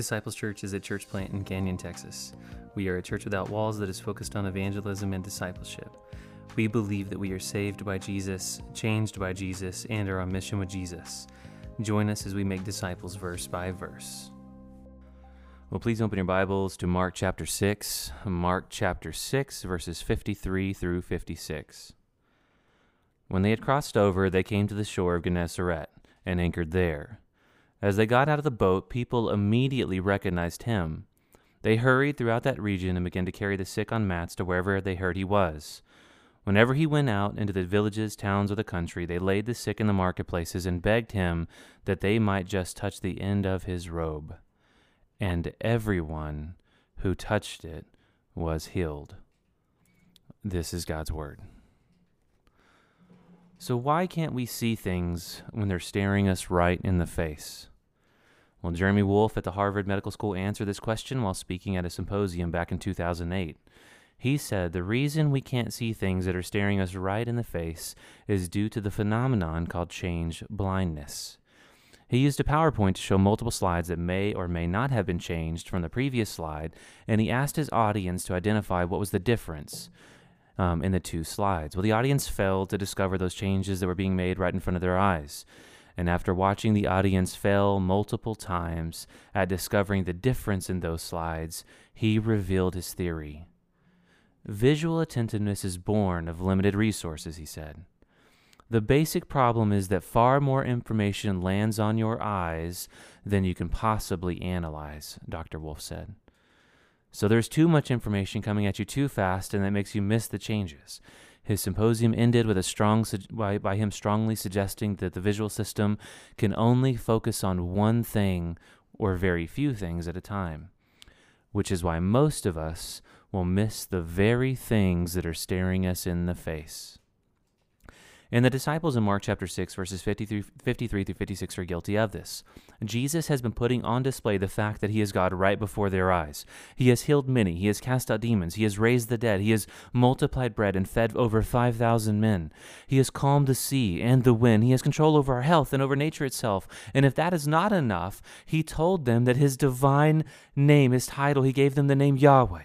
Disciples Church is a church plant in Canyon, Texas. We are a church without walls that is focused on evangelism and discipleship. We believe that we are saved by Jesus, changed by Jesus, and are on mission with Jesus. Join us as we make disciples verse by verse. Well, please open your Bibles to Mark chapter 6, Mark chapter 6, verses 53 through 56. When they had crossed over, they came to the shore of Gennesaret and anchored there. As they got out of the boat, people immediately recognized him. They hurried throughout that region and began to carry the sick on mats to wherever they heard he was. Whenever he went out into the villages, towns, or the country, they laid the sick in the marketplaces and begged him that they might just touch the end of his robe. And everyone who touched it was healed. This is God's word. So, why can't we see things when they're staring us right in the face? Well, Jeremy Wolfe at the Harvard Medical School answered this question while speaking at a symposium back in 2008. He said the reason we can't see things that are staring us right in the face is due to the phenomenon called change blindness. He used a PowerPoint to show multiple slides that may or may not have been changed from the previous slide, and he asked his audience to identify what was the difference um, in the two slides. Well, the audience failed to discover those changes that were being made right in front of their eyes. And after watching the audience fail multiple times at discovering the difference in those slides, he revealed his theory. Visual attentiveness is born of limited resources, he said. The basic problem is that far more information lands on your eyes than you can possibly analyze, Dr. Wolfe said. So there's too much information coming at you too fast, and that makes you miss the changes. His symposium ended with a strong by, by him strongly suggesting that the visual system can only focus on one thing or very few things at a time, which is why most of us will miss the very things that are staring us in the face. And the disciples in Mark chapter 6, verses 53, 53 through 56 are guilty of this. Jesus has been putting on display the fact that he is God right before their eyes. He has healed many, he has cast out demons, he has raised the dead, he has multiplied bread and fed over 5,000 men. He has calmed the sea and the wind, he has control over our health and over nature itself. And if that is not enough, he told them that his divine name, his title, he gave them the name Yahweh.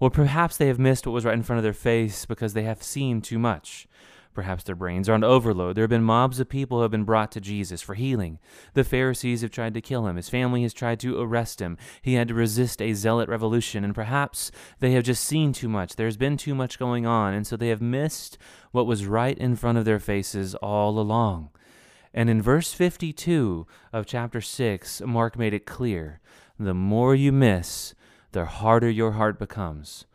Or perhaps they have missed what was right in front of their face because they have seen too much. Perhaps their brains are on overload. There have been mobs of people who have been brought to Jesus for healing. The Pharisees have tried to kill him. His family has tried to arrest him. He had to resist a zealot revolution. And perhaps they have just seen too much. There's been too much going on. And so they have missed what was right in front of their faces all along. And in verse 52 of chapter 6, Mark made it clear the more you miss, the harder your heart becomes.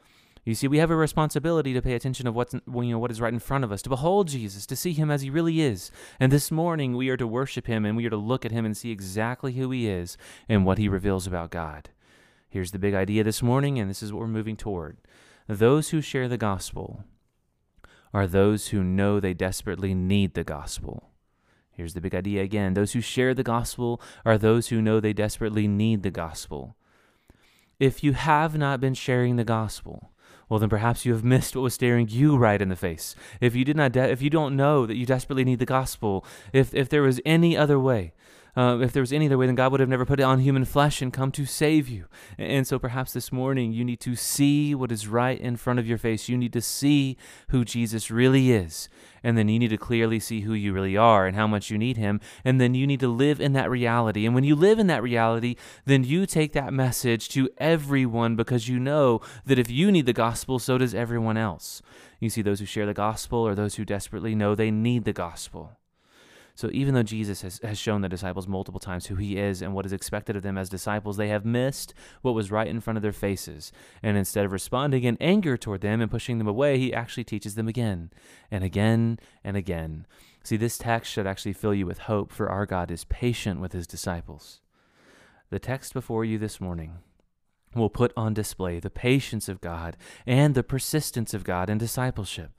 You see, we have a responsibility to pay attention of what's you know what is right in front of us, to behold Jesus, to see him as he really is. And this morning we are to worship him and we are to look at him and see exactly who he is and what he reveals about God. Here's the big idea this morning, and this is what we're moving toward. Those who share the gospel are those who know they desperately need the gospel. Here's the big idea again. Those who share the gospel are those who know they desperately need the gospel. If you have not been sharing the gospel, well then perhaps you have missed what was staring you right in the face. If you did not de- if you don't know that you desperately need the gospel, if if there was any other way, uh, if there was any other way, then God would have never put it on human flesh and come to save you. And so perhaps this morning you need to see what is right in front of your face. You need to see who Jesus really is. And then you need to clearly see who you really are and how much you need Him. And then you need to live in that reality. And when you live in that reality, then you take that message to everyone because you know that if you need the gospel, so does everyone else. You see, those who share the gospel or those who desperately know they need the gospel. So even though Jesus has, has shown the disciples multiple times who he is and what is expected of them as disciples, they have missed what was right in front of their faces. And instead of responding in anger toward them and pushing them away, he actually teaches them again and again and again. See, this text should actually fill you with hope, for our God is patient with his disciples. The text before you this morning will put on display the patience of God and the persistence of God in discipleship.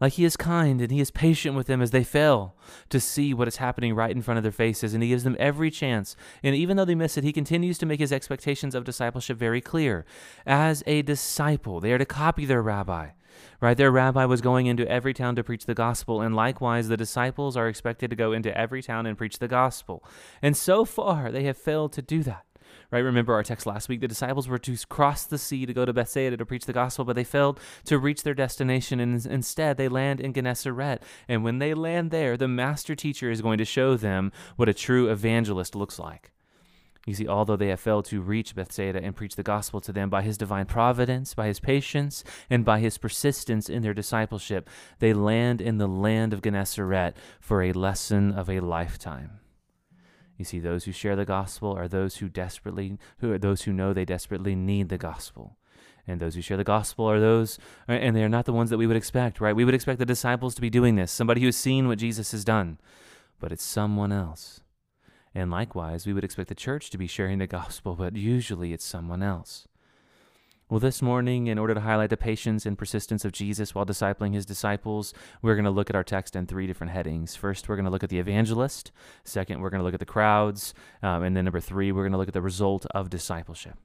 Like he is kind and he is patient with them as they fail to see what is happening right in front of their faces, and he gives them every chance. And even though they miss it, he continues to make his expectations of discipleship very clear. As a disciple, they are to copy their rabbi. Right? Their rabbi was going into every town to preach the gospel, and likewise, the disciples are expected to go into every town and preach the gospel. And so far, they have failed to do that. Right? Remember our text last week? The disciples were to cross the sea to go to Bethsaida to preach the gospel, but they failed to reach their destination, and instead they land in Gennesaret. And when they land there, the master teacher is going to show them what a true evangelist looks like. You see, although they have failed to reach Bethsaida and preach the gospel to them by his divine providence, by his patience, and by his persistence in their discipleship, they land in the land of Gennesaret for a lesson of a lifetime. You see, those who share the gospel are those who desperately, who are those who know they desperately need the gospel. And those who share the gospel are those, and they are not the ones that we would expect, right? We would expect the disciples to be doing this, somebody who has seen what Jesus has done, but it's someone else. And likewise, we would expect the church to be sharing the gospel, but usually it's someone else. Well, this morning, in order to highlight the patience and persistence of Jesus while discipling his disciples, we're going to look at our text in three different headings. First, we're going to look at the evangelist. Second, we're going to look at the crowds. Um, and then, number three, we're going to look at the result of discipleship.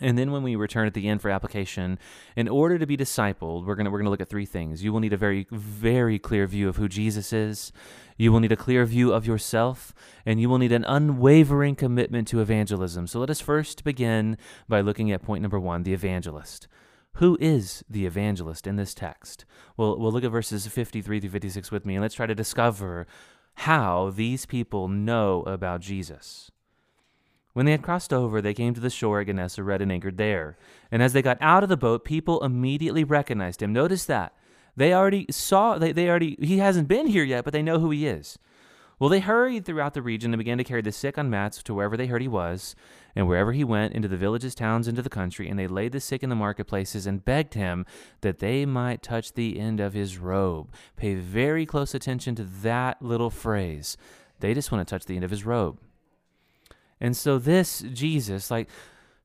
And then when we return at the end for application, in order to be discipled, we're going we're gonna look at three things. You will need a very, very clear view of who Jesus is. You will need a clear view of yourself, and you will need an unwavering commitment to evangelism. So let us first begin by looking at point number one the evangelist. Who is the evangelist in this text? Well, we'll look at verses 53 through 56 with me, and let's try to discover how these people know about Jesus. When they had crossed over, they came to the shore at Gennesaret and anchored there. And as they got out of the boat, people immediately recognized him. Notice that. They already saw, they, they already, he hasn't been here yet, but they know who he is. Well, they hurried throughout the region and began to carry the sick on mats to wherever they heard he was, and wherever he went, into the villages, towns, into the country, and they laid the sick in the marketplaces and begged him that they might touch the end of his robe. Pay very close attention to that little phrase. They just want to touch the end of his robe. And so this Jesus, like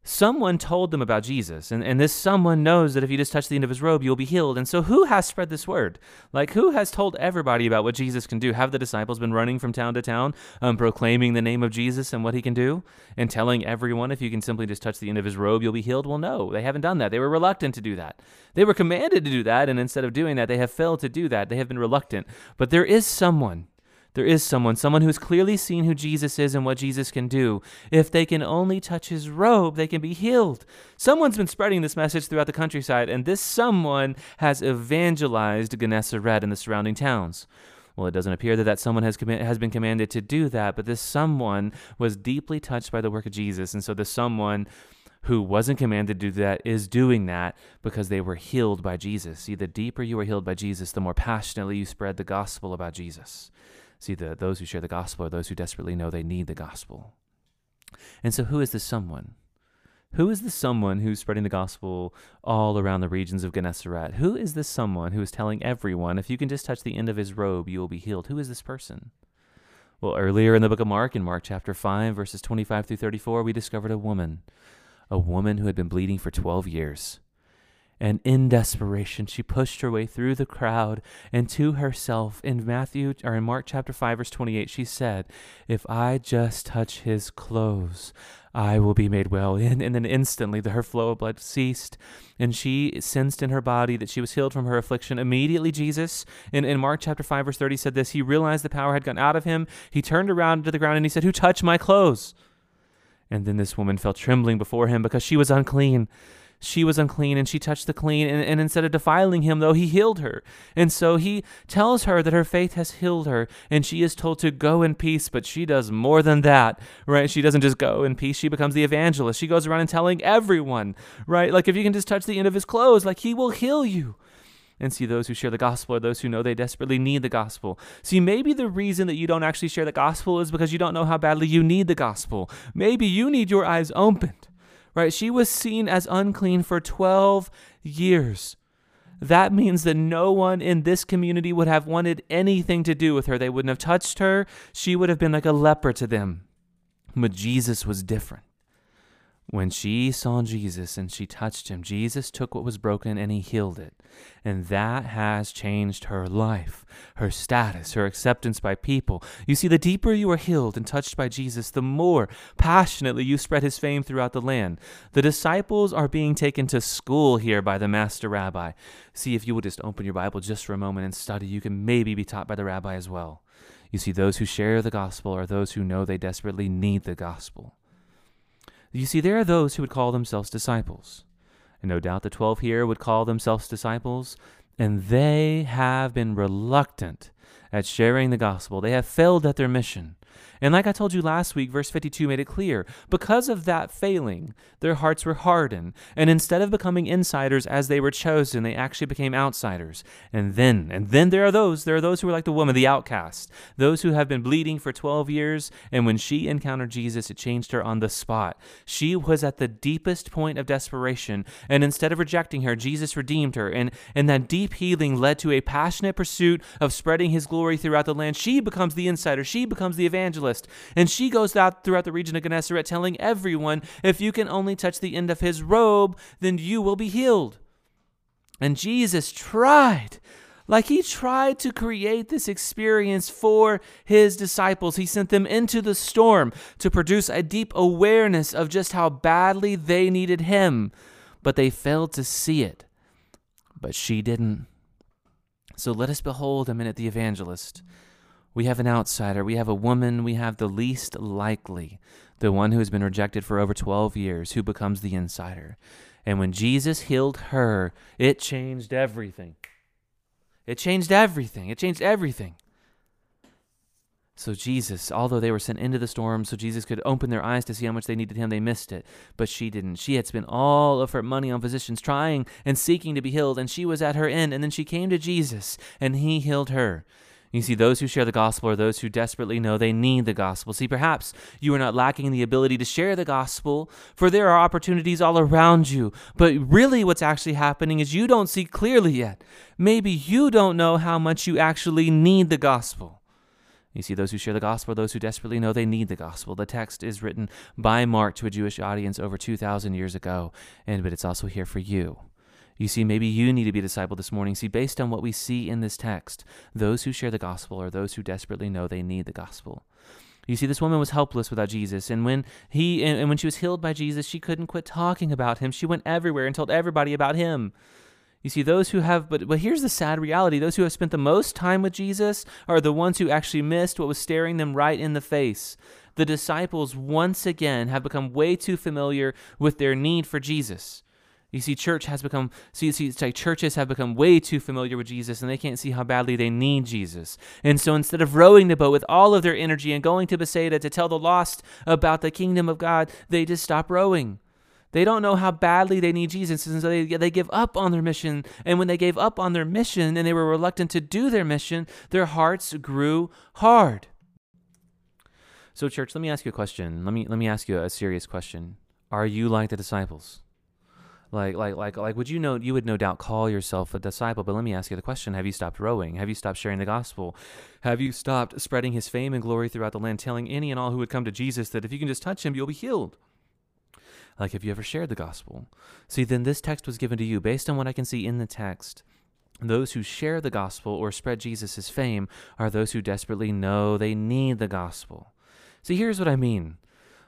someone told them about Jesus, and, and this someone knows that if you just touch the end of his robe, you'll be healed. And so who has spread this word? Like who has told everybody about what Jesus can do? Have the disciples been running from town to town, um, proclaiming the name of Jesus and what he can do, and telling everyone if you can simply just touch the end of his robe, you'll be healed? Well, no, they haven't done that. They were reluctant to do that. They were commanded to do that, and instead of doing that, they have failed to do that. They have been reluctant. But there is someone there is someone, someone who's clearly seen who Jesus is and what Jesus can do. If they can only touch his robe, they can be healed. Someone's been spreading this message throughout the countryside, and this someone has evangelized Gennesaret and the surrounding towns. Well, it doesn't appear that that someone has, com- has been commanded to do that, but this someone was deeply touched by the work of Jesus. And so the someone who wasn't commanded to do that is doing that because they were healed by Jesus. See, the deeper you are healed by Jesus, the more passionately you spread the gospel about Jesus. See, the, those who share the gospel are those who desperately know they need the gospel. And so, who is this someone? Who is this someone who's spreading the gospel all around the regions of Gennesaret? Who is this someone who is telling everyone, if you can just touch the end of his robe, you will be healed? Who is this person? Well, earlier in the book of Mark, in Mark chapter 5, verses 25 through 34, we discovered a woman, a woman who had been bleeding for 12 years and in desperation she pushed her way through the crowd and to herself. In Matthew or in Mark chapter 5 verse 28 she said if I just touch his clothes I will be made well. And, and then instantly the, her flow of blood ceased and she sensed in her body that she was healed from her affliction. Immediately Jesus in, in Mark chapter 5 verse 30 said this. He realized the power had gone out of him. He turned around to the ground and he said who touched my clothes? And then this woman fell trembling before him because she was unclean she was unclean and she touched the clean. And, and instead of defiling him, though, he healed her. And so he tells her that her faith has healed her and she is told to go in peace, but she does more than that, right? She doesn't just go in peace, she becomes the evangelist. She goes around and telling everyone, right? Like if you can just touch the end of his clothes, like he will heal you and see those who share the gospel are those who know they desperately need the gospel. See, maybe the reason that you don't actually share the gospel is because you don't know how badly you need the gospel. Maybe you need your eyes opened right? She was seen as unclean for 12 years. That means that no one in this community would have wanted anything to do with her. They wouldn't have touched her. She would have been like a leper to them. But Jesus was different. When she saw Jesus and she touched him, Jesus took what was broken and he healed it. And that has changed her life, her status, her acceptance by people. You see, the deeper you are healed and touched by Jesus, the more passionately you spread his fame throughout the land. The disciples are being taken to school here by the master rabbi. See, if you will just open your Bible just for a moment and study, you can maybe be taught by the rabbi as well. You see, those who share the gospel are those who know they desperately need the gospel. You see, there are those who would call themselves disciples. And no doubt the 12 here would call themselves disciples, and they have been reluctant at sharing the gospel. They have failed at their mission. And like I told you last week, verse 52 made it clear. Because of that failing, their hearts were hardened. And instead of becoming insiders as they were chosen, they actually became outsiders. And then, and then there are those, there are those who are like the woman, the outcast, those who have been bleeding for 12 years. And when she encountered Jesus, it changed her on the spot. She was at the deepest point of desperation. And instead of rejecting her, Jesus redeemed her. And, and that deep healing led to a passionate pursuit of spreading his glory throughout the land. She becomes the insider. She becomes the evangelist evangelist. And she goes out throughout the region of Gennesaret telling everyone, if you can only touch the end of his robe, then you will be healed. And Jesus tried. Like he tried to create this experience for his disciples. He sent them into the storm to produce a deep awareness of just how badly they needed him. But they failed to see it. But she didn't. So let us behold a minute the evangelist. We have an outsider. We have a woman. We have the least likely, the one who has been rejected for over 12 years, who becomes the insider. And when Jesus healed her, it changed everything. It changed everything. It changed everything. So, Jesus, although they were sent into the storm so Jesus could open their eyes to see how much they needed him, they missed it. But she didn't. She had spent all of her money on physicians trying and seeking to be healed, and she was at her end. And then she came to Jesus, and he healed her. You see, those who share the gospel are those who desperately know they need the gospel. See, perhaps you are not lacking the ability to share the gospel, for there are opportunities all around you. But really, what's actually happening is you don't see clearly yet. Maybe you don't know how much you actually need the gospel. You see, those who share the gospel are those who desperately know they need the gospel. The text is written by Mark to a Jewish audience over 2,000 years ago, and but it's also here for you. You see, maybe you need to be a disciple this morning. See, based on what we see in this text, those who share the gospel are those who desperately know they need the gospel. You see, this woman was helpless without Jesus, and when he and when she was healed by Jesus, she couldn't quit talking about him. She went everywhere and told everybody about him. You see, those who have, but, but here's the sad reality those who have spent the most time with Jesus are the ones who actually missed what was staring them right in the face. The disciples, once again, have become way too familiar with their need for Jesus. You see, church has become, see, see, it's like churches have become way too familiar with Jesus and they can't see how badly they need Jesus. And so instead of rowing the boat with all of their energy and going to Bethsaida to tell the lost about the kingdom of God, they just stop rowing. They don't know how badly they need Jesus, and so they, they give up on their mission. And when they gave up on their mission and they were reluctant to do their mission, their hearts grew hard. So, church, let me ask you a question. Let me let me ask you a serious question. Are you like the disciples? Like, like, like, like, would you know, you would no doubt call yourself a disciple, but let me ask you the question Have you stopped rowing? Have you stopped sharing the gospel? Have you stopped spreading his fame and glory throughout the land, telling any and all who would come to Jesus that if you can just touch him, you'll be healed? Like, have you ever shared the gospel? See, then this text was given to you based on what I can see in the text. Those who share the gospel or spread Jesus' fame are those who desperately know they need the gospel. See, here's what I mean.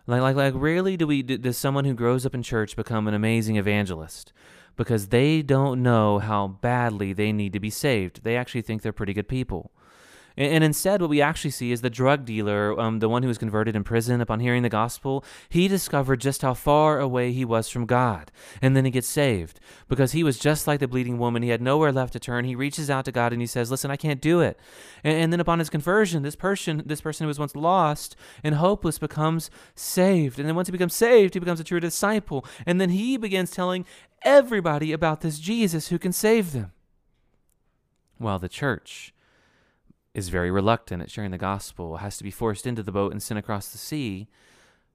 Like, like, like, rarely do we does someone who grows up in church become an amazing evangelist because they don't know how badly they need to be saved. They actually think they're pretty good people. And, instead, what we actually see is the drug dealer, um, the one who was converted in prison upon hearing the gospel, he discovered just how far away he was from God. And then he gets saved because he was just like the bleeding woman. He had nowhere left to turn. He reaches out to God and he says, Listen, I can't do it. And, and then upon his conversion, this person, this person who was once lost and hopeless becomes saved. And then once he becomes saved, he becomes a true disciple. And then he begins telling everybody about this Jesus who can save them. While the church, is very reluctant at sharing the gospel, has to be forced into the boat and sent across the sea,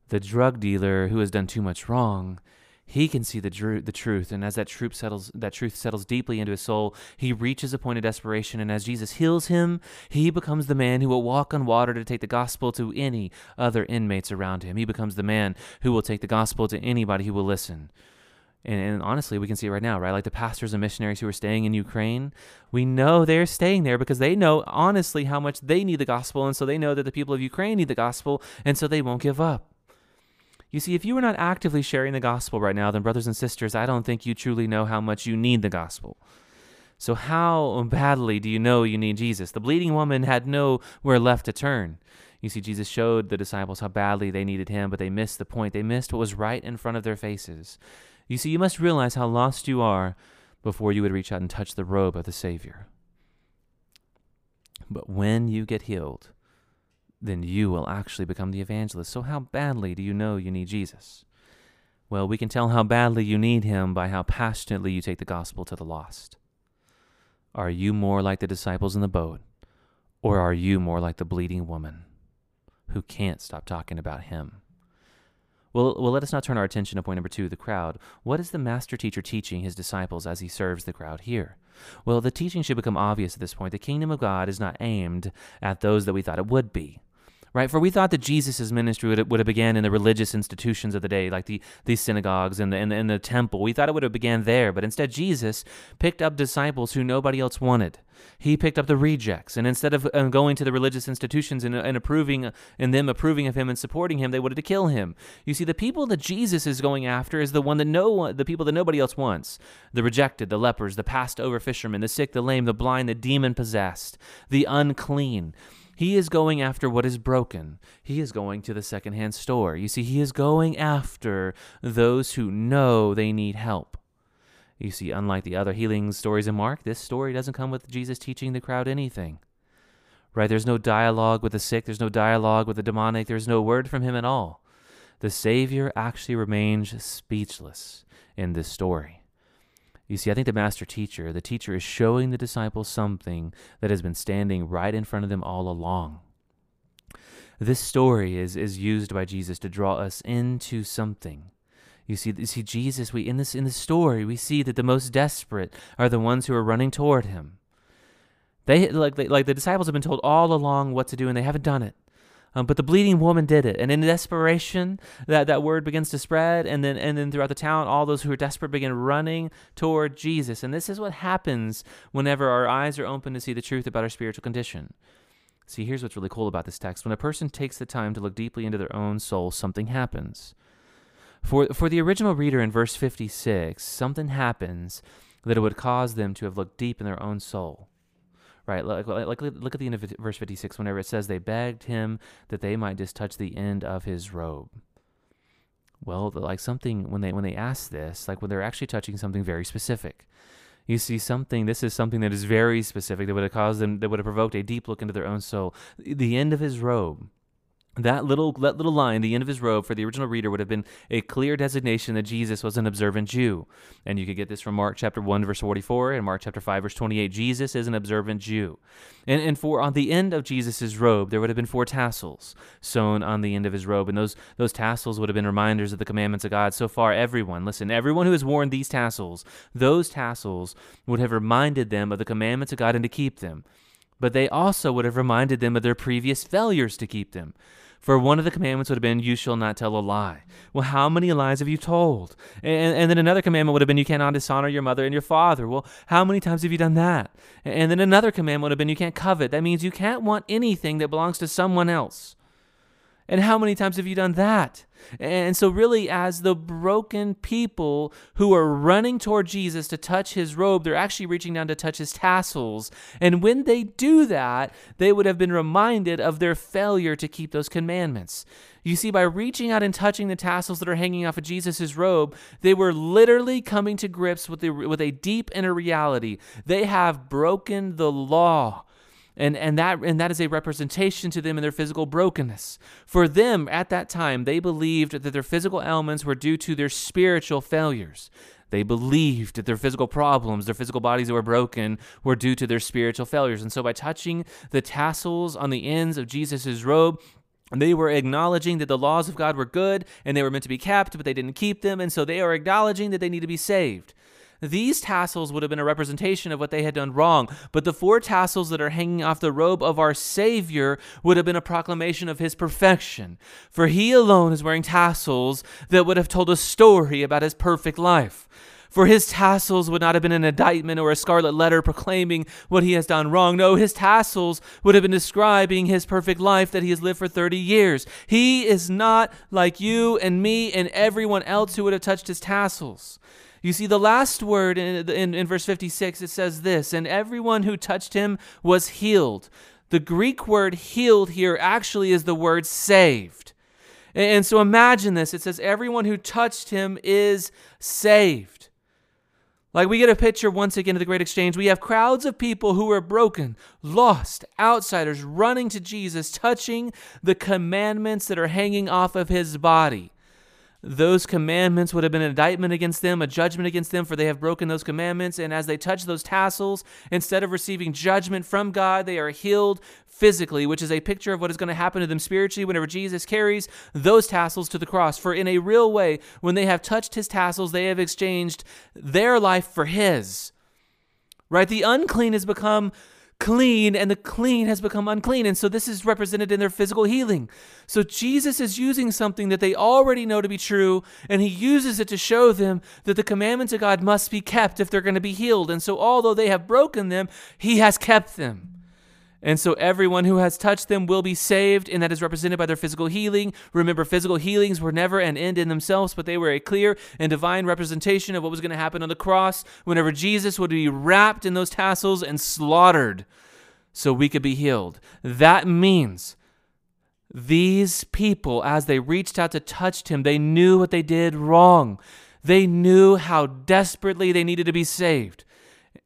the drug dealer who has done too much wrong, he can see the, dru- the truth, and as that truth settles, that truth settles deeply into his soul, he reaches a point of desperation, and as Jesus heals him, he becomes the man who will walk on water to take the gospel to any other inmates around him. He becomes the man who will take the gospel to anybody who will listen. And, and, honestly, we can see it right now, right? Like the pastors and missionaries who are staying in Ukraine, we know they're staying there because they know honestly how much they need the gospel. And so they know that the people of Ukraine need the gospel. And so they won't give up. You see, if you are not actively sharing the gospel right now, then, brothers and sisters, I don't think you truly know how much you need the gospel. So, how badly do you know you need Jesus? The bleeding woman had nowhere left to turn. You see, Jesus showed the disciples how badly they needed him, but they missed the point. They missed what was right in front of their faces. You see, you must realize how lost you are before you would reach out and touch the robe of the Savior. But when you get healed, then you will actually become the evangelist. So, how badly do you know you need Jesus? Well, we can tell how badly you need him by how passionately you take the gospel to the lost. Are you more like the disciples in the boat, or are you more like the bleeding woman who can't stop talking about him? Well, well, let us now turn our attention to point number two the crowd. What is the master teacher teaching his disciples as he serves the crowd here? Well, the teaching should become obvious at this point. The kingdom of God is not aimed at those that we thought it would be right? For we thought that Jesus' ministry would have, would have began in the religious institutions of the day, like the, the synagogues and the, and, the, and the temple. We thought it would have began there, but instead Jesus picked up disciples who nobody else wanted. He picked up the rejects, and instead of uh, going to the religious institutions and, and approving and them approving of him and supporting him, they wanted to kill him. You see, the people that Jesus is going after is the one that no the people that nobody else wants: the rejected, the lepers, the passed over fishermen, the sick, the lame, the blind, the demon possessed, the unclean. He is going after what is broken. He is going to the secondhand store. You see, he is going after those who know they need help. You see, unlike the other healing stories in Mark, this story doesn't come with Jesus teaching the crowd anything. Right? There's no dialogue with the sick, there's no dialogue with the demonic, there's no word from him at all. The Savior actually remains speechless in this story. You see, I think the master teacher, the teacher is showing the disciples something that has been standing right in front of them all along. This story is, is used by Jesus to draw us into something. You see, you see Jesus, we in this in the story, we see that the most desperate are the ones who are running toward him. They like they, like the disciples have been told all along what to do and they haven't done it. Um, but the bleeding woman did it, and in desperation, that, that word begins to spread, and then and then throughout the town, all those who are desperate begin running toward Jesus. And this is what happens whenever our eyes are open to see the truth about our spiritual condition. See, here's what's really cool about this text: when a person takes the time to look deeply into their own soul, something happens. For for the original reader in verse 56, something happens that it would cause them to have looked deep in their own soul. Right, like, like look at the end of verse 56 whenever it says they begged him that they might just touch the end of his robe. Well, like something when they when they ask this, like when they're actually touching something very specific. You see something this is something that is very specific that would have caused them that would have provoked a deep look into their own soul. The end of his robe that little that little line, the end of his robe, for the original reader would have been a clear designation that Jesus was an observant Jew. And you could get this from Mark chapter 1, verse 44, and Mark chapter 5, verse 28. Jesus is an observant Jew. And, and for on the end of Jesus' robe, there would have been four tassels sewn on the end of his robe. And those, those tassels would have been reminders of the commandments of God. So far, everyone, listen, everyone who has worn these tassels, those tassels would have reminded them of the commandments of God and to keep them. But they also would have reminded them of their previous failures to keep them. For one of the commandments would have been, You shall not tell a lie. Well, how many lies have you told? And, and then another commandment would have been, You cannot dishonor your mother and your father. Well, how many times have you done that? And then another commandment would have been, You can't covet. That means you can't want anything that belongs to someone else. And how many times have you done that? And so, really, as the broken people who are running toward Jesus to touch his robe, they're actually reaching down to touch his tassels. And when they do that, they would have been reminded of their failure to keep those commandments. You see, by reaching out and touching the tassels that are hanging off of Jesus' robe, they were literally coming to grips with, the, with a deep inner reality. They have broken the law and and that and that is a representation to them in their physical brokenness. For them at that time, they believed that their physical ailments were due to their spiritual failures. They believed that their physical problems, their physical bodies that were broken, were due to their spiritual failures. And so, by touching the tassels on the ends of Jesus' robe, they were acknowledging that the laws of God were good and they were meant to be kept, but they didn't keep them. And so they are acknowledging that they need to be saved. These tassels would have been a representation of what they had done wrong, but the four tassels that are hanging off the robe of our Savior would have been a proclamation of his perfection. For he alone is wearing tassels that would have told a story about his perfect life. For his tassels would not have been an indictment or a scarlet letter proclaiming what he has done wrong. No, his tassels would have been describing his perfect life that he has lived for 30 years. He is not like you and me and everyone else who would have touched his tassels. You see, the last word in, in, in, verse 56, it says this, and everyone who touched him was healed. The Greek word healed here actually is the word saved. And, and so imagine this it says, everyone who touched him is saved. Like we get a picture once again of the great exchange. We have crowds of people who are broken, lost, outsiders running to Jesus, touching the commandments that are hanging off of his body those commandments would have been an indictment against them, a judgment against them, for they have broken those commandments. And as they touch those tassels, instead of receiving judgment from God, they are healed physically, which is a picture of what is going to happen to them spiritually whenever Jesus carries those tassels to the cross. For in a real way, when they have touched his tassels, they have exchanged their life for his. Right? The unclean has become clean and the clean has become unclean. And so this is represented in their physical healing. So Jesus is using something that they already know to be true, and he uses it to show them that the commandments of God must be kept if they're going to be healed. And so although they have broken them, he has kept them. And so everyone who has touched them will be saved, and that is represented by their physical healing. Remember, physical healings were never an end in themselves, but they were a clear and divine representation of what was going to happen on the cross whenever Jesus would be wrapped in those tassels and slaughtered so we could be healed. That means these people, as they reached out to touch him, they knew what they did wrong. They knew how desperately they needed to be saved.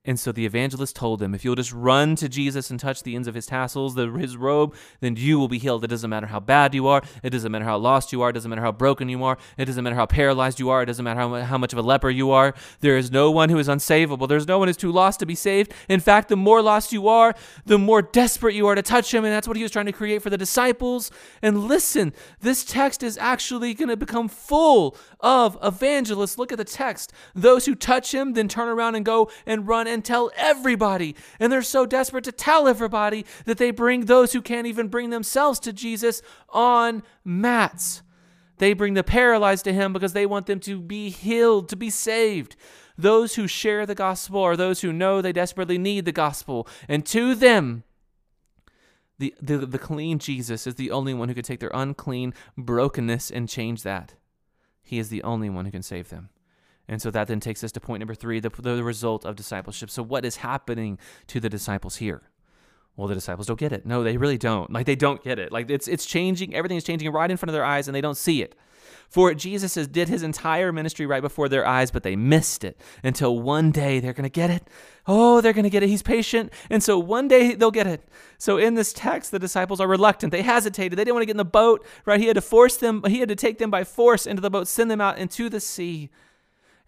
And so the evangelist told them, if you'll just run to Jesus and touch the ends of his tassels, the, his robe, then you will be healed. It doesn't matter how bad you are. It doesn't matter how lost you are. It doesn't matter how broken you are. It doesn't matter how paralyzed you are. It doesn't matter how, how much of a leper you are. There is no one who is unsavable. There's no one who's too lost to be saved. In fact, the more lost you are, the more desperate you are to touch him. And that's what he was trying to create for the disciples. And listen, this text is actually going to become full of evangelists. Look at the text. Those who touch him then turn around and go and run and tell everybody. And they're so desperate to tell everybody that they bring those who can't even bring themselves to Jesus on mats. They bring the paralyzed to him because they want them to be healed, to be saved. Those who share the gospel are those who know they desperately need the gospel. And to them, the, the, the clean Jesus is the only one who can take their unclean brokenness and change that. He is the only one who can save them. And so that then takes us to point number three the, the result of discipleship. So, what is happening to the disciples here? Well, the disciples don't get it. No, they really don't. Like they don't get it. Like it's it's changing. Everything is changing right in front of their eyes, and they don't see it. For Jesus has did his entire ministry right before their eyes, but they missed it until one day they're gonna get it. Oh, they're gonna get it. He's patient, and so one day they'll get it. So in this text, the disciples are reluctant. They hesitated. They didn't want to get in the boat. Right? He had to force them. He had to take them by force into the boat, send them out into the sea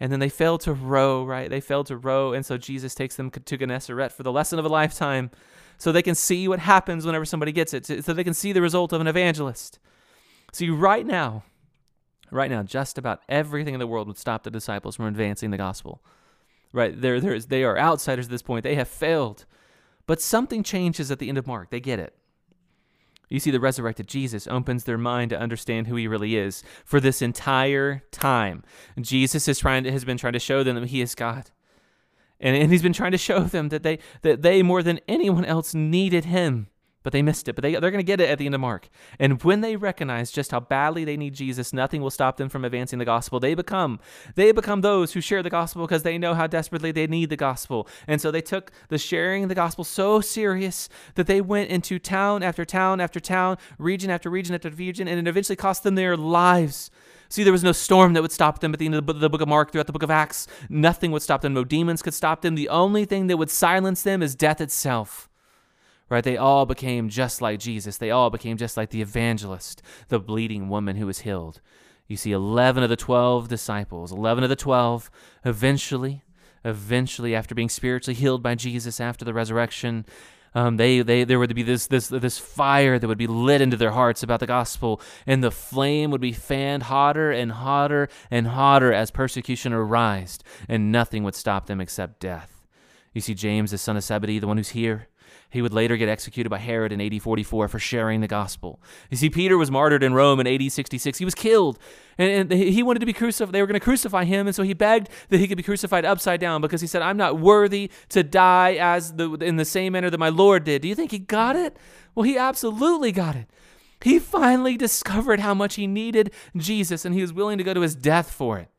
and then they fail to row, right? They fail to row, and so Jesus takes them to Gennesaret for the lesson of a lifetime so they can see what happens whenever somebody gets it, so they can see the result of an evangelist. See, right now, right now, just about everything in the world would stop the disciples from advancing the gospel. Right? They're, they're, they are outsiders at this point. They have failed. But something changes at the end of Mark. They get it. You see, the resurrected Jesus opens their mind to understand who he really is. For this entire time, Jesus is trying to, has been trying to show them that he is God. And, and he's been trying to show them that they, that they, more than anyone else, needed him but they missed it. But they, they're going to get it at the end of Mark. And when they recognize just how badly they need Jesus, nothing will stop them from advancing the gospel. They become they become those who share the gospel because they know how desperately they need the gospel. And so they took the sharing the gospel so serious that they went into town after town after town, region after region after region, and it eventually cost them their lives. See, there was no storm that would stop them at the end of the book of Mark, throughout the book of Acts. Nothing would stop them. No demons could stop them. The only thing that would silence them is death itself right? They all became just like Jesus. They all became just like the evangelist, the bleeding woman who was healed. You see, 11 of the 12 disciples, 11 of the 12, eventually, eventually, after being spiritually healed by Jesus after the resurrection, um, they, they, there would be this, this, this fire that would be lit into their hearts about the gospel, and the flame would be fanned hotter and hotter and hotter as persecution arose, and nothing would stop them except death. You see, James, the son of Zebedee, the one who's here, he would later get executed by Herod in AD 44 for sharing the gospel. You see, Peter was martyred in Rome in AD 66. He was killed, and, he wanted to be crucified. They were going to crucify him, and so he begged that he could be crucified upside down because he said, "I'm not worthy to die as the in the same manner that my Lord did." Do you think he got it? Well, he absolutely got it. He finally discovered how much he needed Jesus, and he was willing to go to his death for it.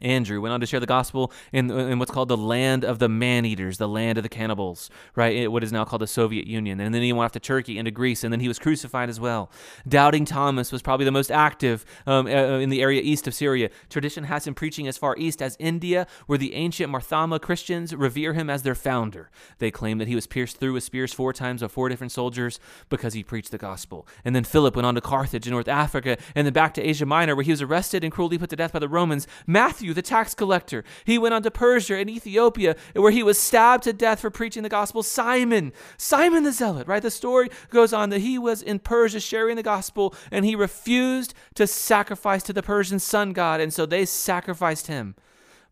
Andrew went on to share the gospel in, in what's called the land of the man eaters, the land of the cannibals, right? What is now called the Soviet Union. And then he went off to Turkey and to Greece, and then he was crucified as well. Doubting Thomas was probably the most active um, in the area east of Syria. Tradition has him preaching as far east as India, where the ancient Mar Thoma Christians revere him as their founder. They claim that he was pierced through with spears four times by four different soldiers because he preached the gospel. And then Philip went on to Carthage in North Africa, and then back to Asia Minor, where he was arrested and cruelly put to death by the Romans. Matthew Matthew, the tax collector. He went on to Persia and Ethiopia, where he was stabbed to death for preaching the gospel. Simon, Simon the Zealot, right? The story goes on that he was in Persia sharing the gospel and he refused to sacrifice to the Persian sun god, and so they sacrificed him.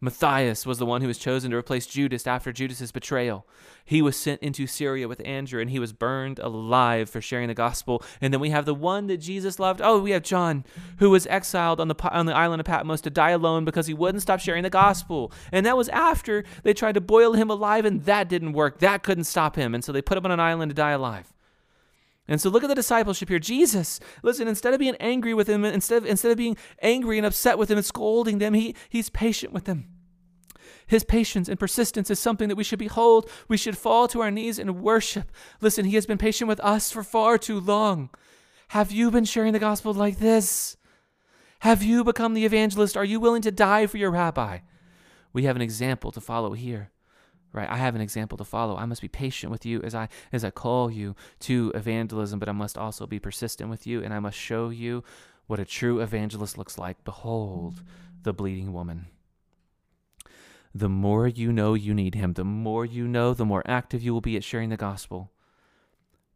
Matthias was the one who was chosen to replace Judas after Judas's betrayal. He was sent into Syria with Andrew and he was burned alive for sharing the gospel. And then we have the one that Jesus loved. Oh, we have John, who was exiled on the on the island of Patmos to die alone because he wouldn't stop sharing the gospel. And that was after they tried to boil him alive and that didn't work. That couldn't stop him. And so they put him on an island to die alive. And so look at the discipleship here. Jesus, listen, instead of being angry with him, instead of, instead of being angry and upset with him and scolding them, he, he's patient with them. His patience and persistence is something that we should behold. We should fall to our knees and worship. Listen, He has been patient with us for far too long. Have you been sharing the gospel like this? Have you become the evangelist? Are you willing to die for your rabbi? We have an example to follow here. Right? I have an example to follow. I must be patient with you as I as I call you to evangelism, but I must also be persistent with you and I must show you what a true evangelist looks like. Behold the bleeding woman the more you know you need Him, the more you know, the more active you will be at sharing the gospel.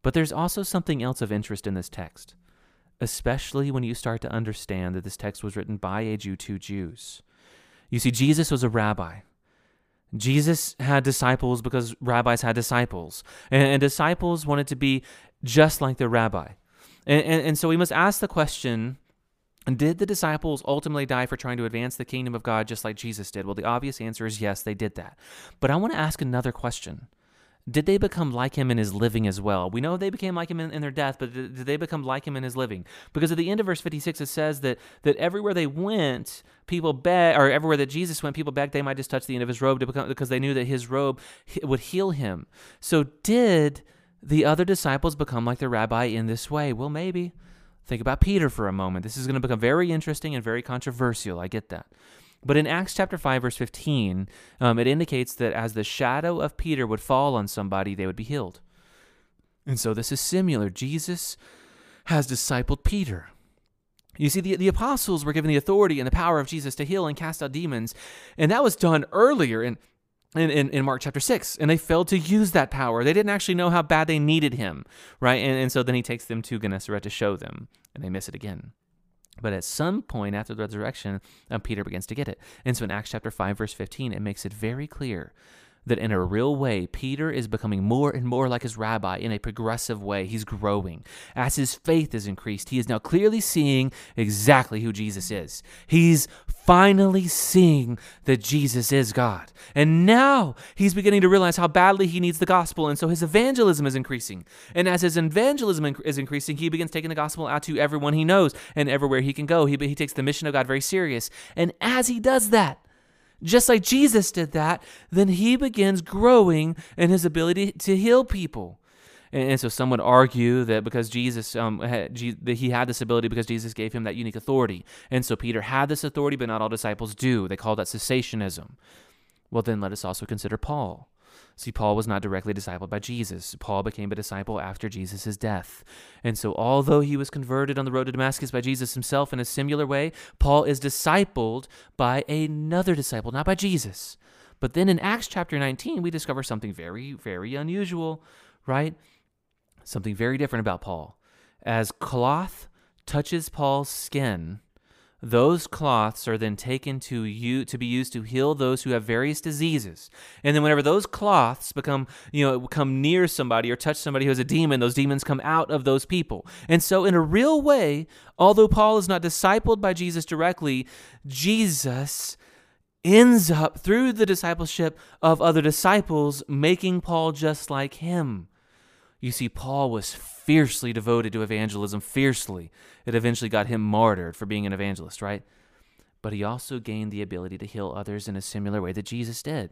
But there's also something else of interest in this text, especially when you start to understand that this text was written by a Jew to Jews. You see, Jesus was a rabbi. Jesus had disciples because rabbis had disciples, and, and disciples wanted to be just like their rabbi. And, and, and so we must ask the question did the disciples ultimately die for trying to advance the kingdom of God just like Jesus did? Well, the obvious answer is yes, they did that. But I want to ask another question. Did they become like him in his living as well? We know they became like him in, in their death, but did, they become like him in his living? Because at the end of verse 56, it says that, that everywhere they went, people begged, or everywhere that Jesus went, people begged they might just touch the end of his robe to become, because they knew that his robe would heal him. So did the other disciples become like their rabbi in this way? Well, maybe. Think about Peter for a moment. This is going to become very interesting and very controversial. I get that. But in Acts chapter 5, verse 15, um, it indicates that as the shadow of Peter would fall on somebody, they would be healed. And so this is similar. Jesus has discipled Peter. You see, the, the apostles were given the authority and the power of Jesus to heal and cast out demons, and that was done earlier in in, in, in, Mark chapter 6, and they failed to use that power. They didn't actually know how bad they needed him, right? And, and so then he takes them to Gennesaret to show them, and they miss it again. But at some point after the resurrection, uh, Peter begins to get it. And so in Acts chapter 5, verse 15, it makes it very clear that in a real way, Peter is becoming more and more like his rabbi in a progressive way. He's growing. As his faith is increased, he is now clearly seeing exactly who Jesus is. He's finally seeing that Jesus is God. And now he's beginning to realize how badly he needs the gospel. And so his evangelism is increasing. And as his evangelism is increasing, he begins taking the gospel out to everyone he knows and everywhere he can go. He, he takes the mission of God very serious. And as he does that, just like Jesus did that, then he begins growing in his ability to heal people. And, and so some would argue that because Jesus, um, had, that he had this ability because Jesus gave him that unique authority. And so Peter had this authority, but not all disciples do. They call that cessationism. Well, then let us also consider Paul. See, Paul was not directly discipled by Jesus. Paul became a disciple after Jesus' death. And so, although he was converted on the road to Damascus by Jesus himself in a similar way, Paul is discipled by another disciple, not by Jesus. But then in Acts chapter 19, we discover something very, very unusual, right? Something very different about Paul. As cloth touches Paul's skin, those cloths are then taken to you to be used to heal those who have various diseases. And then whenever those cloths become, you know, come near somebody or touch somebody who has a demon, those demons come out of those people. And so in a real way, although Paul is not discipled by Jesus directly, Jesus ends up through the discipleship of other disciples making Paul just like him. You see, Paul was fiercely devoted to evangelism, fiercely. It eventually got him martyred for being an evangelist, right? but he also gained the ability to heal others in a similar way that Jesus did.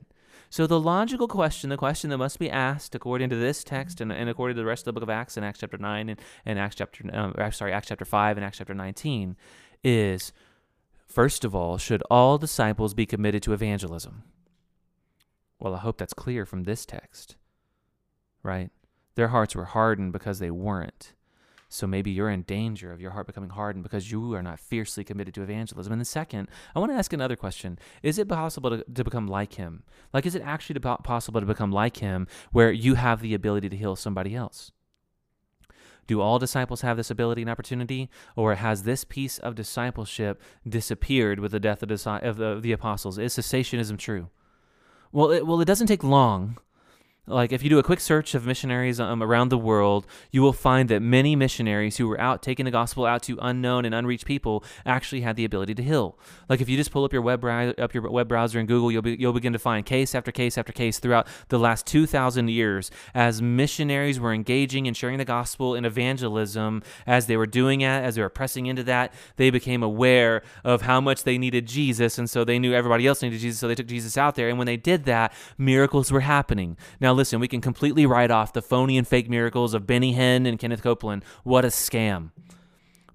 So the logical question, the question that must be asked according to this text and, and according to the rest of the book of Acts in Acts chapter 9 and, and Acts chapter um, sorry, Acts chapter 5 and Acts chapter 19 is first of all, should all disciples be committed to evangelism? Well, I hope that's clear from this text. Right? Their hearts were hardened because they weren't. So maybe you're in danger of your heart becoming hardened because you are not fiercely committed to evangelism. And the second, I want to ask another question Is it possible to, to become like him? Like, is it actually possible to become like him where you have the ability to heal somebody else? Do all disciples have this ability and opportunity, or has this piece of discipleship disappeared with the death of, of, the, of the apostles? Is cessationism true? Well, it, well, it doesn't take long like if you do a quick search of missionaries um, around the world, you will find that many missionaries who were out taking the gospel out to unknown and unreached people actually had the ability to heal. Like if you just pull up your web up your web browser in Google, you'll be, you'll begin to find case after case after case throughout the last 2000 years as missionaries were engaging in sharing the gospel in evangelism as they were doing it, as they were pressing into that, they became aware of how much they needed Jesus and so they knew everybody else needed Jesus, so they took Jesus out there and when they did that, miracles were happening. Now listen, we can completely write off the phony and fake miracles of Benny Hinn and Kenneth Copeland. What a scam.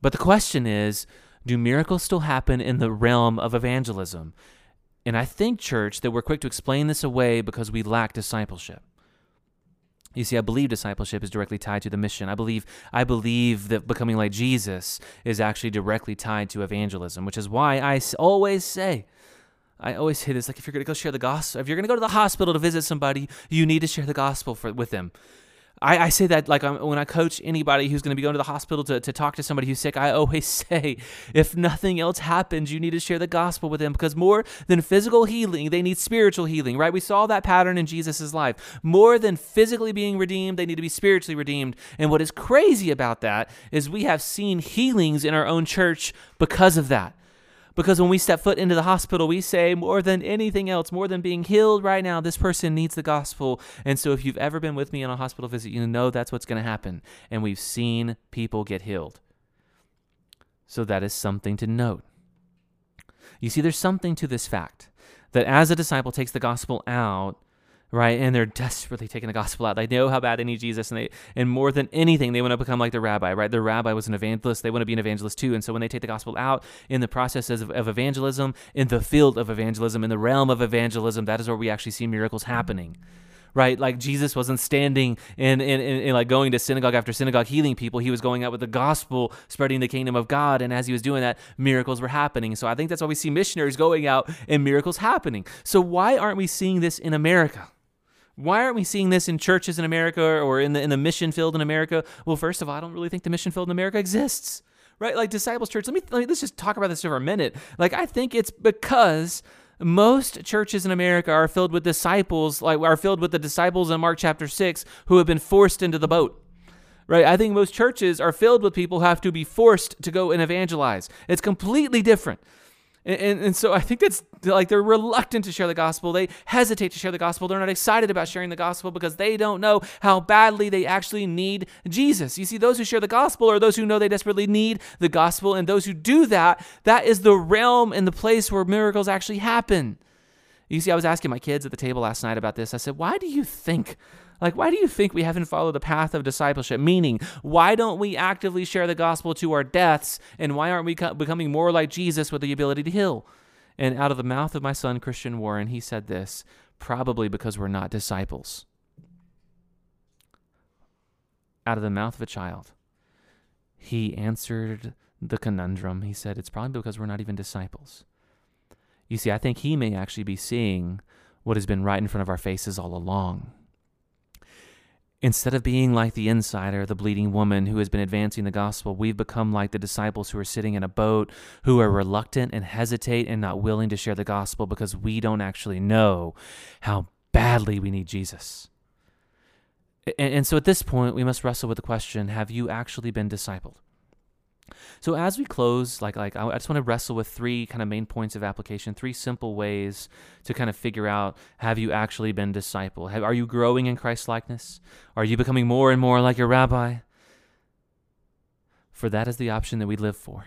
But the question is do miracles still happen in the realm of evangelism? And I think, church, that we're quick to explain this away because we lack discipleship. You see, I believe discipleship is directly tied to the mission. I believe I believe that becoming like Jesus is actually directly tied to evangelism, which is why I always say I always say this like if you're going to go share the gospel, if you're going to go to the hospital to visit somebody, you need to share the gospel for, with them. I, I say that like I'm, when I coach anybody who's going to be going to the hospital to, to talk to somebody who's sick, I always say, if nothing else happens, you need to share the gospel with them because more than physical healing, they need spiritual healing, right? We saw that pattern in Jesus' life. More than physically being redeemed, they need to be spiritually redeemed. And what is crazy about that is we have seen healings in our own church because of that. Because when we step foot into the hospital, we say more than anything else, more than being healed right now, this person needs the gospel. And so if you've ever been with me on a hospital visit, you know that's what's going to happen. And we've seen people get healed. So that is something to note. You see, there's something to this fact that as a disciple takes the gospel out, right? And they're desperately taking the gospel out. They know how bad they need Jesus, and they and more than anything, they want to become like the rabbi, right? The rabbi was an evangelist. They want to be an evangelist too. And so when they take the gospel out in the processes of, of evangelism, in the field of evangelism, in the realm of evangelism, that is where we actually see miracles happening right? Like Jesus wasn't standing and, and, like going to synagogue after synagogue healing people. He was going out with the gospel, spreading the kingdom of God. And as he was doing that, miracles were happening. So I think that's why we see missionaries going out and miracles happening. So why aren't we seeing this in America? Why aren't we seeing this in churches in America or in the in the mission field in America? Well, first of all, I don't really think the mission field in America exists. Right? Like Disciples Church. Let me, let me let's just talk about this for a minute. Like I think it's because most churches in America are filled with disciples, like are filled with the disciples in Mark chapter 6 who have been forced into the boat. Right? I think most churches are filled with people who have to be forced to go and evangelize. It's completely different. And, and, and, so I think that's like they're reluctant to share the gospel. They hesitate to share the gospel. They're not excited about sharing the gospel because they don't know how badly they actually need Jesus. You see, those who share the gospel are those who know they desperately need the gospel. And those who do that, that is the realm and the place where miracles actually happen. You see, I was asking my kids at the table last night about this. I said, Why do you think like, why do you think we haven't followed the path of discipleship? Meaning, why don't we actively share the gospel to our deaths? And why aren't we becoming more like Jesus with the ability to heal? And out of the mouth of my son, Christian Warren, he said this probably because we're not disciples. Out of the mouth of a child, he answered the conundrum. He said, It's probably because we're not even disciples. You see, I think he may actually be seeing what has been right in front of our faces all along. Instead of being like the insider, the bleeding woman who has been advancing the gospel, we've become like the disciples who are sitting in a boat, who are reluctant and hesitate and not willing to share the gospel because we don't actually know how badly we need Jesus. And, so at this point, we must wrestle with the question have you actually been discipled? So as we close, like like I just want to wrestle with three kind of main points of application, three simple ways to kind of figure out have you actually been disciple? Have, are you growing in Christ likeness? Are you becoming more and more like your rabbi? For that is the option that we live for.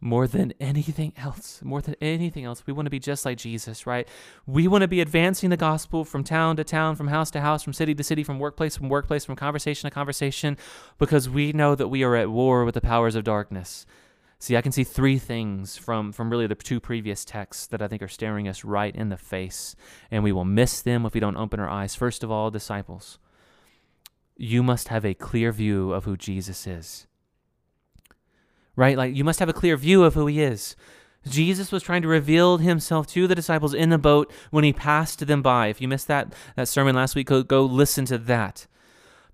More than anything else, more than anything else, we want to be just like Jesus, right? We want to be advancing the gospel from town to town, from house to house, from city to city, from workplace from workplace, from conversation to conversation, because we know that we are at war with the powers of darkness. See, I can see three things from, from really the two previous texts that I think are staring us right in the face, and we will miss them if we don't open our eyes. First of all, disciples, you must have a clear view of who Jesus is right? Like you must have a clear view of who he is. Jesus was trying to reveal himself to the disciples in the boat when he passed them by. If you missed that, that sermon last week, go, go listen to that.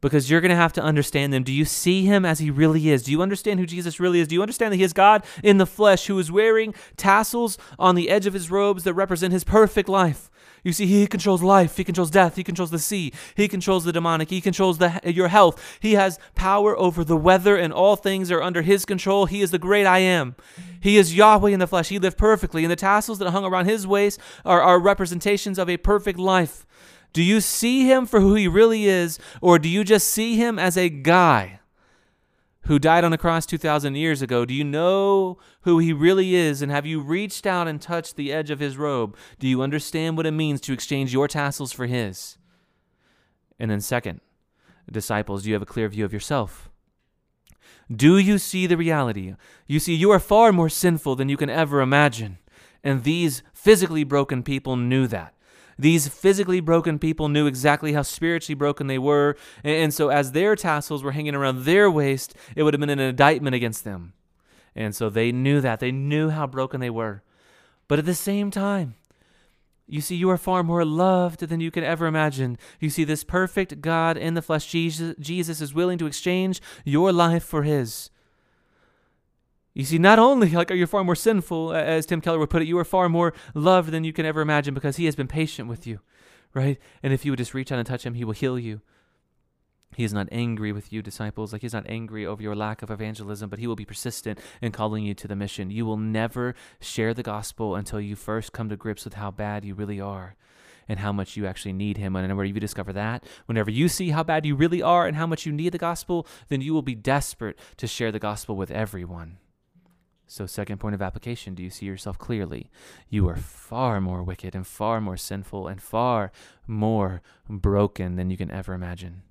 Because you're going to have to understand them. Do you see him as he really is? Do you understand who Jesus really is? Do you understand that he is God in the flesh who is wearing tassels on the edge of his robes that represent his perfect life? You see, He controls life, He controls death, He controls the sea, He controls the demonic, He controls the, your health. He has power over the weather, and all things are under His control. He is the great I am. He is Yahweh in the flesh. He lived perfectly, and the tassels that hung around His waist are, are representations of a perfect life. Do you see Him for who He really is, or do you just see Him as a guy? Who died on a cross 2,000 years ago, do you know who he really is? And have you reached out and touched the edge of his robe? Do you understand what it means to exchange your tassels for his? And then, second, disciples, do you have a clear view of yourself? Do you see the reality? You see, you are far more sinful than you can ever imagine. And these physically broken people knew that. These physically broken people knew exactly how spiritually broken they were, and so as their tassels were hanging around their waist, it would have been an indictment against them. And so they knew that. They knew how broken they were. But at the same time, you see, you are far more loved than you can ever imagine. You see, this perfect God in the flesh, Jesus, Jesus is willing to exchange your life for his. You see, not only like are you far more sinful, as Tim Keller would put it, you are far more loved than you can ever imagine because he has been patient with you, right? And if you would just reach out and touch him, he will heal you. He is not angry with you, disciples. Like he's not angry over your lack of evangelism, but he will be persistent in calling you to the mission. You will never share the gospel until you first come to grips with how bad you really are and how much you actually need him. And whenever you discover that, whenever you see how bad you really are and how much you need the gospel, then you will be desperate to share the gospel with everyone. So, second point of application do you see yourself clearly? You are far more wicked and far more sinful and far more broken than you can ever imagine.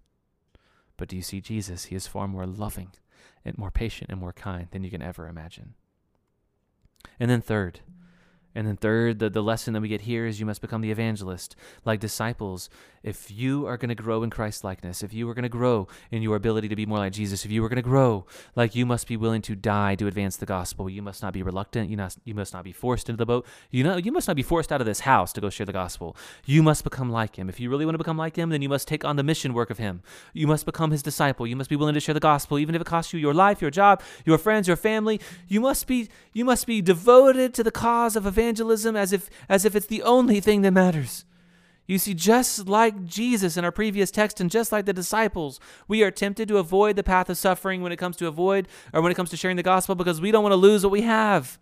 But do you see Jesus? He is far more loving and more patient and more kind than you can ever imagine. And then, third, and then, third, the, the lesson that we get here is you must become the evangelist. Like disciples, if you are going to grow in Christ likeness, if you are going to grow in your ability to be more like Jesus, if you are going to grow, like you must be willing to die to advance the gospel. You must not be reluctant. You, must, you must not be forced into the boat. You, know, you must not be forced out of this house to go share the gospel. You must become like him. If you really want to become like him, then you must take on the mission work of him. You must become his disciple. You must be willing to share the gospel, even if it costs you your life, your job, your friends, your family. You must be, you must be devoted to the cause of evangelism as if as if it's the only thing that matters. You see, just like Jesus in our previous text, and just like the disciples, we are tempted to avoid the path of suffering when it comes to avoid or when it comes to sharing the gospel because we don't want to lose what we have.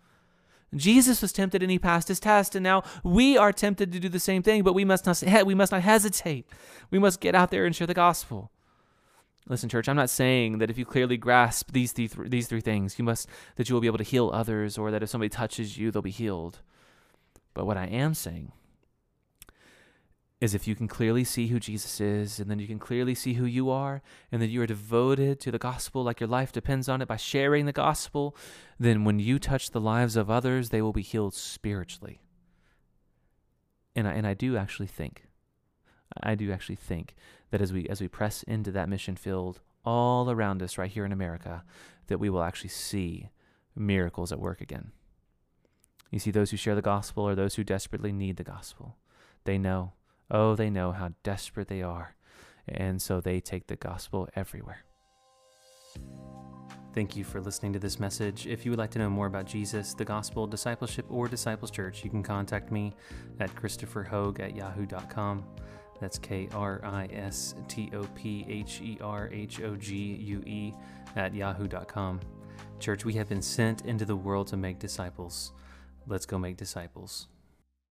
Jesus was tempted and he passed his test, and now we are tempted to do the same thing, but we must not we must not hesitate. We must get out there and share the gospel. Listen, church, I'm not saying that if you clearly grasp these th- these three things, you must that you will be able to heal others, or that if somebody touches you, they'll be healed. But what I am saying is if you can clearly see who Jesus is, and then you can clearly see who you are, and that you are devoted to the gospel like your life depends on it by sharing the gospel, then when you touch the lives of others, they will be healed spiritually. And I, and I do actually think, I do actually think that as we as we press into that mission field all around us right here in America, that we will actually see miracles at work again. You see, those who share the gospel are those who desperately need the gospel. They know, oh, they know how desperate they are. And so they take the gospel everywhere. Thank you for listening to this message. If you would like to know more about Jesus, the gospel, discipleship, or Disciples Church, you can contact me at kristopherhogue at yahoo.com. That's K R I S T O P H E R H O G U E at yahoo.com. Church, we have been sent into the world to make disciples. Let's go make disciples.